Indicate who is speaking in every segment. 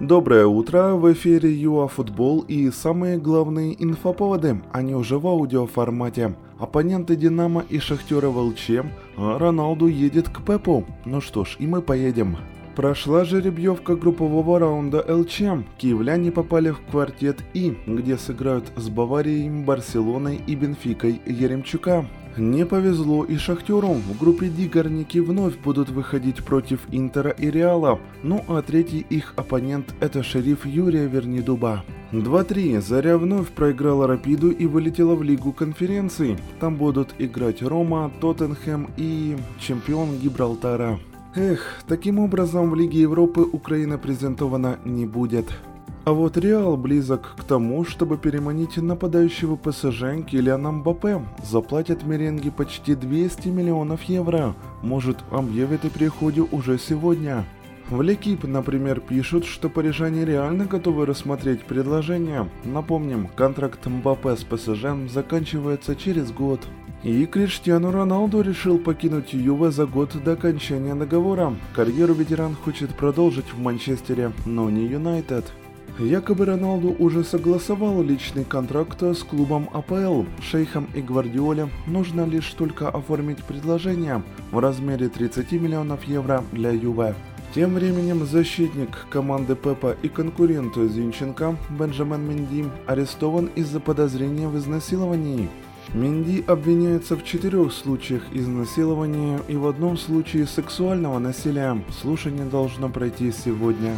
Speaker 1: Доброе утро, в эфире ЮА Футбол и самые главные инфоповоды, они уже в аудиоформате. Оппоненты Динамо и Шахтера в ЛЧ, а Роналду едет к Пепу. Ну что ж, и мы поедем. Прошла жеребьевка группового раунда ЛЧ. Киевляне попали в квартет И, где сыграют с Баварией, Барселоной и Бенфикой Еремчука. Не повезло и Шахтеру. В группе Ди горняки вновь будут выходить против Интера и Реала. Ну а третий их оппонент это шериф Юрия Вернидуба. 2-3. Заря вновь проиграла Рапиду и вылетела в Лигу конференций. Там будут играть Рома, Тоттенхэм и чемпион Гибралтара. Эх, таким образом в Лиге Европы Украина презентована не будет. А вот Реал близок к тому, чтобы переманить нападающего ПСЖ Килиана Мбаппе. Заплатят меренги почти 200 миллионов евро. Может, объявят о переходе уже сегодня. В Лекип, например, пишут, что парижане реально готовы рассмотреть предложение. Напомним, контракт Мбаппе с ПСЖ заканчивается через год. И Криштиану Роналду решил покинуть Юве за год до окончания договора. Карьеру ветеран хочет продолжить в Манчестере, но не Юнайтед. Якобы Роналду уже согласовал личный контракт с клубом АПЛ, Шейхом и Гвардиоле. Нужно лишь только оформить предложение в размере 30 миллионов евро для Юве. Тем временем защитник команды Пепа и конкурент Зинченко Бенджамен Менди арестован из-за подозрения в изнасиловании. Минди обвиняется в четырех случаях изнасилования и в одном случае сексуального насилия. Слушание должно пройти сегодня.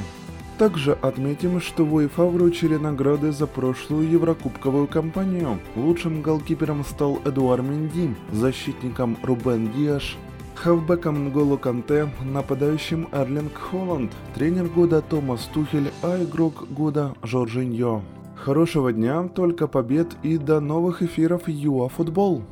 Speaker 1: Также отметим, что в УЕФА вручили награды за прошлую Еврокубковую кампанию. Лучшим голкипером стал Эдуар Минди, защитником Рубен Диаш, хавбеком Нголо Канте, нападающим Эрлинг Холланд, тренер года Томас Тухель, а игрок года Жоржиньо. Хорошего дня, только побед и до новых эфиров ЮА Футбол.